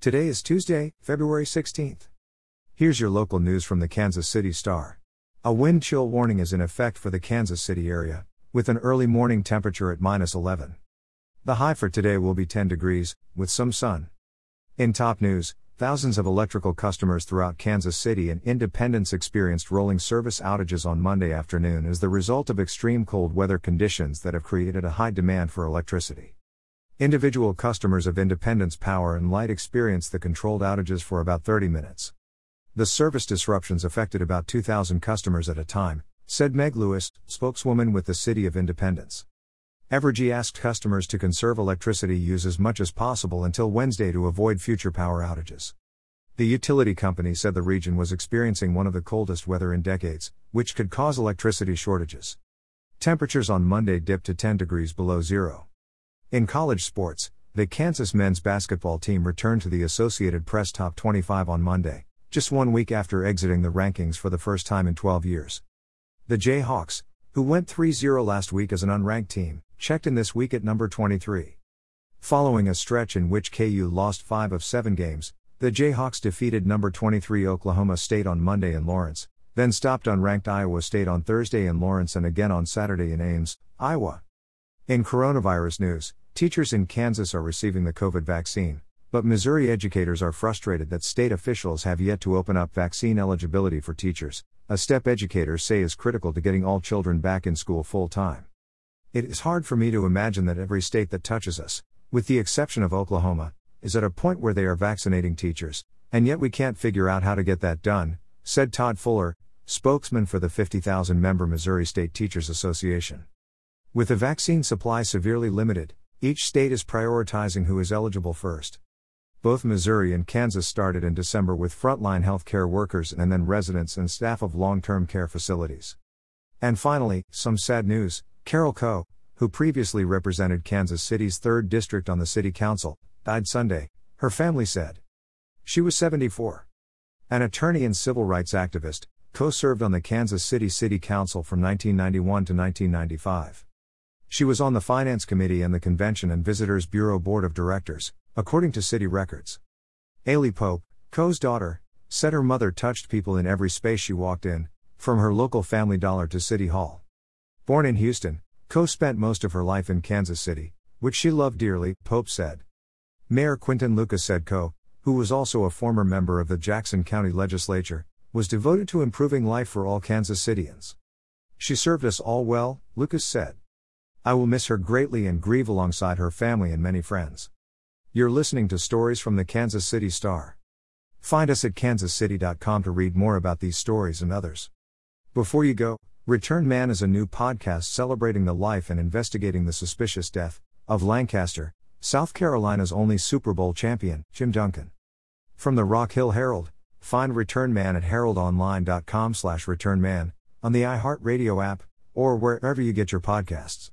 Today is Tuesday, February 16th. Here's your local news from the Kansas City Star. A wind chill warning is in effect for the Kansas City area, with an early morning temperature at minus 11. The high for today will be 10 degrees, with some sun. In top news, thousands of electrical customers throughout Kansas City and Independence experienced rolling service outages on Monday afternoon as the result of extreme cold weather conditions that have created a high demand for electricity. Individual customers of Independence Power and Light experienced the controlled outages for about 30 minutes. The service disruptions affected about 2,000 customers at a time, said Meg Lewis, spokeswoman with the City of Independence. Evergy asked customers to conserve electricity use as much as possible until Wednesday to avoid future power outages. The utility company said the region was experiencing one of the coldest weather in decades, which could cause electricity shortages. Temperatures on Monday dipped to 10 degrees below zero. In college sports, the Kansas men's basketball team returned to the Associated Press Top 25 on Monday, just one week after exiting the rankings for the first time in 12 years. The Jayhawks, who went 3 0 last week as an unranked team, checked in this week at number 23. Following a stretch in which KU lost 5 of 7 games, the Jayhawks defeated number 23 Oklahoma State on Monday in Lawrence, then stopped unranked Iowa State on Thursday in Lawrence and again on Saturday in Ames, Iowa. In coronavirus news, teachers in Kansas are receiving the COVID vaccine, but Missouri educators are frustrated that state officials have yet to open up vaccine eligibility for teachers, a step educators say is critical to getting all children back in school full time. It is hard for me to imagine that every state that touches us, with the exception of Oklahoma, is at a point where they are vaccinating teachers, and yet we can't figure out how to get that done, said Todd Fuller, spokesman for the 50,000 member Missouri State Teachers Association. With the vaccine supply severely limited, each state is prioritizing who is eligible first. Both Missouri and Kansas started in December with frontline healthcare workers and then residents and staff of long term care facilities. And finally, some sad news Carol Coe, who previously represented Kansas City's 3rd District on the City Council, died Sunday, her family said. She was 74. An attorney and civil rights activist, Coe served on the Kansas City City Council from 1991 to 1995. She was on the Finance Committee and the Convention and Visitors Bureau Board of Directors, according to city records. Ailey Pope, Coe's daughter, said her mother touched people in every space she walked in, from her local Family Dollar to City Hall. Born in Houston, Coe spent most of her life in Kansas City, which she loved dearly, Pope said. Mayor Quinton Lucas said Coe, who was also a former member of the Jackson County Legislature, was devoted to improving life for all Kansas Citians. She served us all well, Lucas said. I will miss her greatly and grieve alongside her family and many friends. You're listening to stories from the Kansas City Star. Find us at kansascity.com to read more about these stories and others. Before you go, Return Man is a new podcast celebrating the life and investigating the suspicious death of Lancaster, South Carolina's only Super Bowl champion, Jim Duncan. From the Rock Hill Herald, find Return Man at heraldonline.com/returnman on the iHeartRadio app or wherever you get your podcasts.